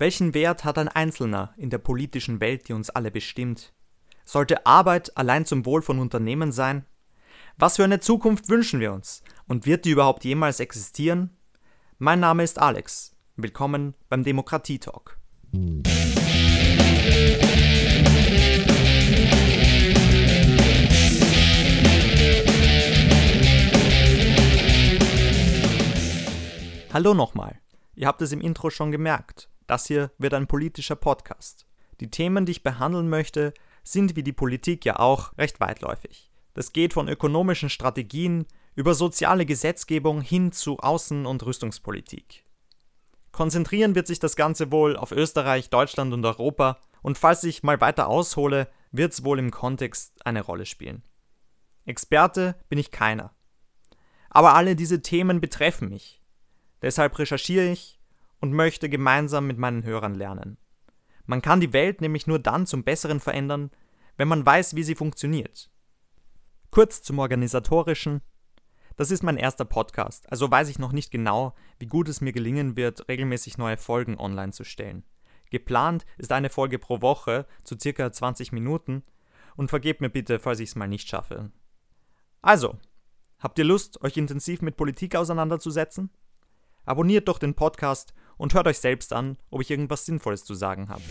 Welchen Wert hat ein Einzelner in der politischen Welt, die uns alle bestimmt? Sollte Arbeit allein zum Wohl von Unternehmen sein? Was für eine Zukunft wünschen wir uns? Und wird die überhaupt jemals existieren? Mein Name ist Alex. Willkommen beim Demokratie Talk. Hallo nochmal. Ihr habt es im Intro schon gemerkt. Das hier wird ein politischer Podcast. Die Themen, die ich behandeln möchte, sind wie die Politik ja auch recht weitläufig. Das geht von ökonomischen Strategien über soziale Gesetzgebung hin zu Außen- und Rüstungspolitik. Konzentrieren wird sich das Ganze wohl auf Österreich, Deutschland und Europa, und falls ich mal weiter aushole, wird es wohl im Kontext eine Rolle spielen. Experte bin ich keiner. Aber alle diese Themen betreffen mich. Deshalb recherchiere ich, und möchte gemeinsam mit meinen Hörern lernen. Man kann die Welt nämlich nur dann zum Besseren verändern, wenn man weiß, wie sie funktioniert. Kurz zum Organisatorischen. Das ist mein erster Podcast, also weiß ich noch nicht genau, wie gut es mir gelingen wird, regelmäßig neue Folgen online zu stellen. Geplant ist eine Folge pro Woche zu circa 20 Minuten und vergebt mir bitte, falls ich es mal nicht schaffe. Also, habt ihr Lust, euch intensiv mit Politik auseinanderzusetzen? Abonniert doch den Podcast und hört euch selbst an, ob ich irgendwas Sinnvolles zu sagen habe.